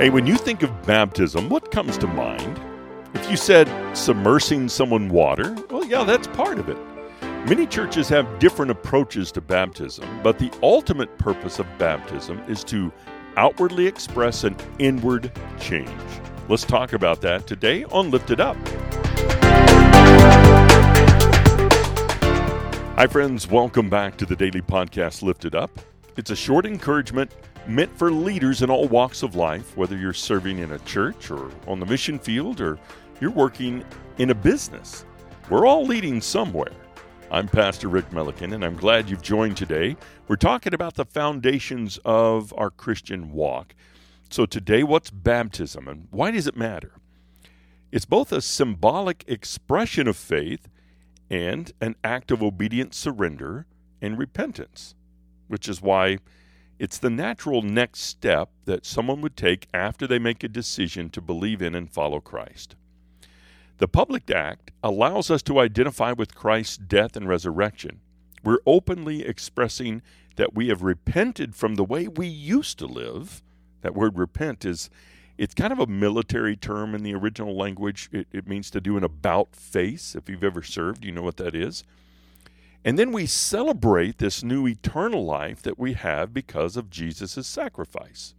Hey, when you think of baptism, what comes to mind? If you said submersing someone water, well, yeah, that's part of it. Many churches have different approaches to baptism, but the ultimate purpose of baptism is to outwardly express an inward change. Let's talk about that today on Lifted Up. Hi, friends. Welcome back to the daily podcast Lifted Up. It's a short encouragement meant for leaders in all walks of life, whether you're serving in a church or on the mission field or you're working in a business. We're all leading somewhere. I'm Pastor Rick Melican, and I'm glad you've joined today. We're talking about the foundations of our Christian walk. So, today, what's baptism and why does it matter? It's both a symbolic expression of faith and an act of obedient surrender and repentance, which is why it's the natural next step that someone would take after they make a decision to believe in and follow Christ. The public act allows us to identify with Christ's death and resurrection. We're openly expressing that we have repented from the way we used to live. That word repent is it's kind of a military term in the original language. It, it means to do an about face. If you've ever served, you know what that is. And then we celebrate this new eternal life that we have because of Jesus' sacrifice.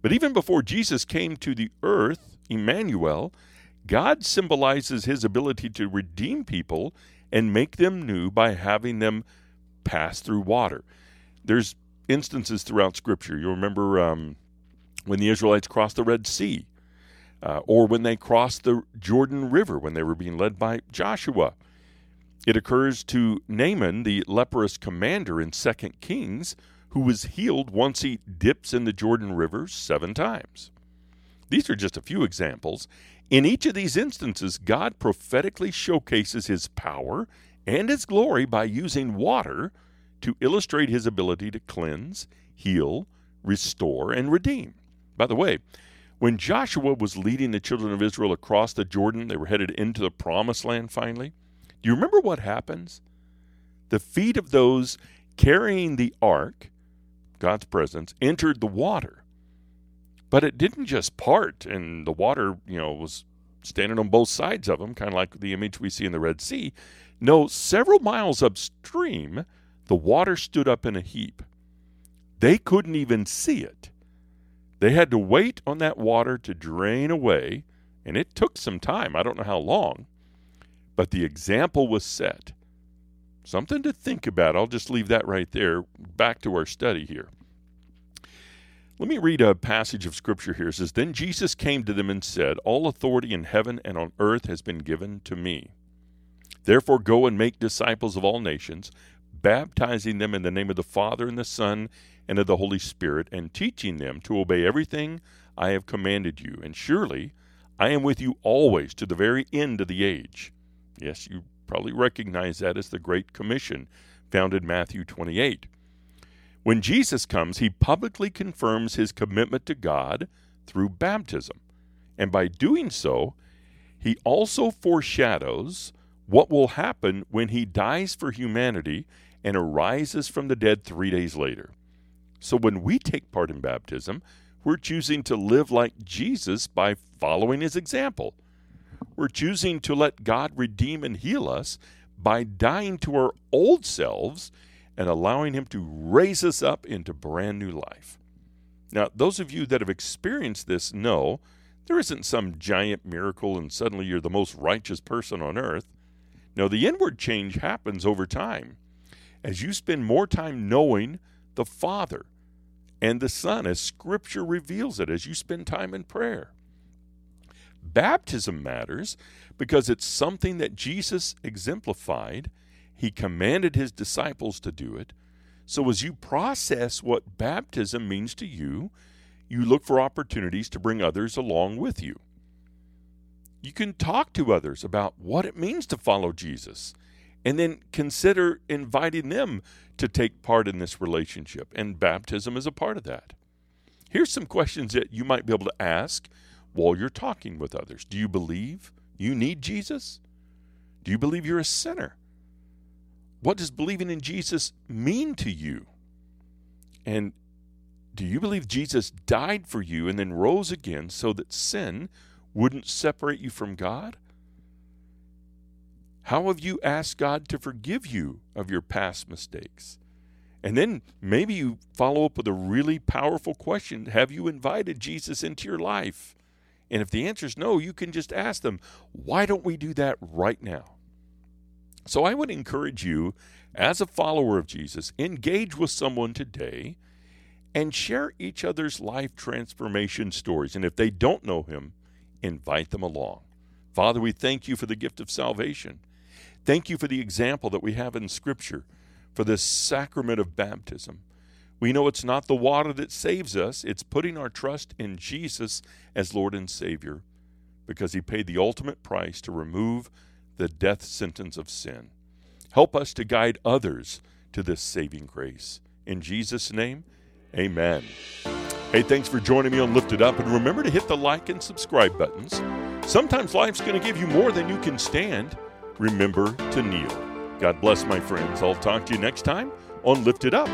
But even before Jesus came to the earth, Emmanuel, God symbolizes his ability to redeem people and make them new by having them pass through water. There's instances throughout Scripture. You remember um, when the Israelites crossed the Red Sea, uh, or when they crossed the Jordan River when they were being led by Joshua. It occurs to Naaman, the leprous commander in 2 Kings, who was healed once he dips in the Jordan River seven times. These are just a few examples. In each of these instances, God prophetically showcases his power and his glory by using water to illustrate his ability to cleanse, heal, restore, and redeem. By the way, when Joshua was leading the children of Israel across the Jordan, they were headed into the promised land finally. Do you remember what happens? The feet of those carrying the ark, God's presence, entered the water. But it didn't just part and the water, you know, was standing on both sides of them, kind of like the image we see in the Red Sea. No, several miles upstream, the water stood up in a heap. They couldn't even see it. They had to wait on that water to drain away, and it took some time. I don't know how long. But the example was set. Something to think about. I'll just leave that right there. Back to our study here. Let me read a passage of scripture here. It says, Then Jesus came to them and said, All authority in heaven and on earth has been given to me. Therefore, go and make disciples of all nations, baptizing them in the name of the Father and the Son and of the Holy Spirit, and teaching them to obey everything I have commanded you. And surely I am with you always to the very end of the age. Yes, you probably recognize that as the Great Commission found in Matthew 28. When Jesus comes, he publicly confirms his commitment to God through baptism. And by doing so, he also foreshadows what will happen when he dies for humanity and arises from the dead three days later. So when we take part in baptism, we're choosing to live like Jesus by following his example. We're choosing to let God redeem and heal us by dying to our old selves and allowing Him to raise us up into brand new life. Now, those of you that have experienced this know there isn't some giant miracle and suddenly you're the most righteous person on earth. No, the inward change happens over time as you spend more time knowing the Father and the Son, as Scripture reveals it, as you spend time in prayer. Baptism matters because it's something that Jesus exemplified. He commanded his disciples to do it. So, as you process what baptism means to you, you look for opportunities to bring others along with you. You can talk to others about what it means to follow Jesus and then consider inviting them to take part in this relationship. And baptism is a part of that. Here's some questions that you might be able to ask while you're talking with others. Do you believe you need Jesus? Do you believe you're a sinner? What does believing in Jesus mean to you? And Do you believe Jesus died for you and then rose again so that sin wouldn't separate you from God? How have you asked God to forgive you of your past mistakes? And then maybe you follow up with a really powerful question Have you invited Jesus into your life? And if the answer is no, you can just ask them, Why don't we do that right now? So I would encourage you, as a follower of Jesus, engage with someone today and share each other's life transformation stories. And if they don't know him, invite them along. Father, we thank you for the gift of salvation. Thank you for the example that we have in Scripture for this sacrament of baptism. We know it's not the water that saves us, it's putting our trust in Jesus as Lord and Savior because He paid the ultimate price to remove the death sentence of sin. Help us to guide others to this saving grace. In Jesus' name, amen. Hey, thanks for joining me on Lifted Up, and remember to hit the like and subscribe buttons. Sometimes life's going to give you more than you can stand remember to kneel. God bless my friends. I'll talk to you next time on Lifted Up.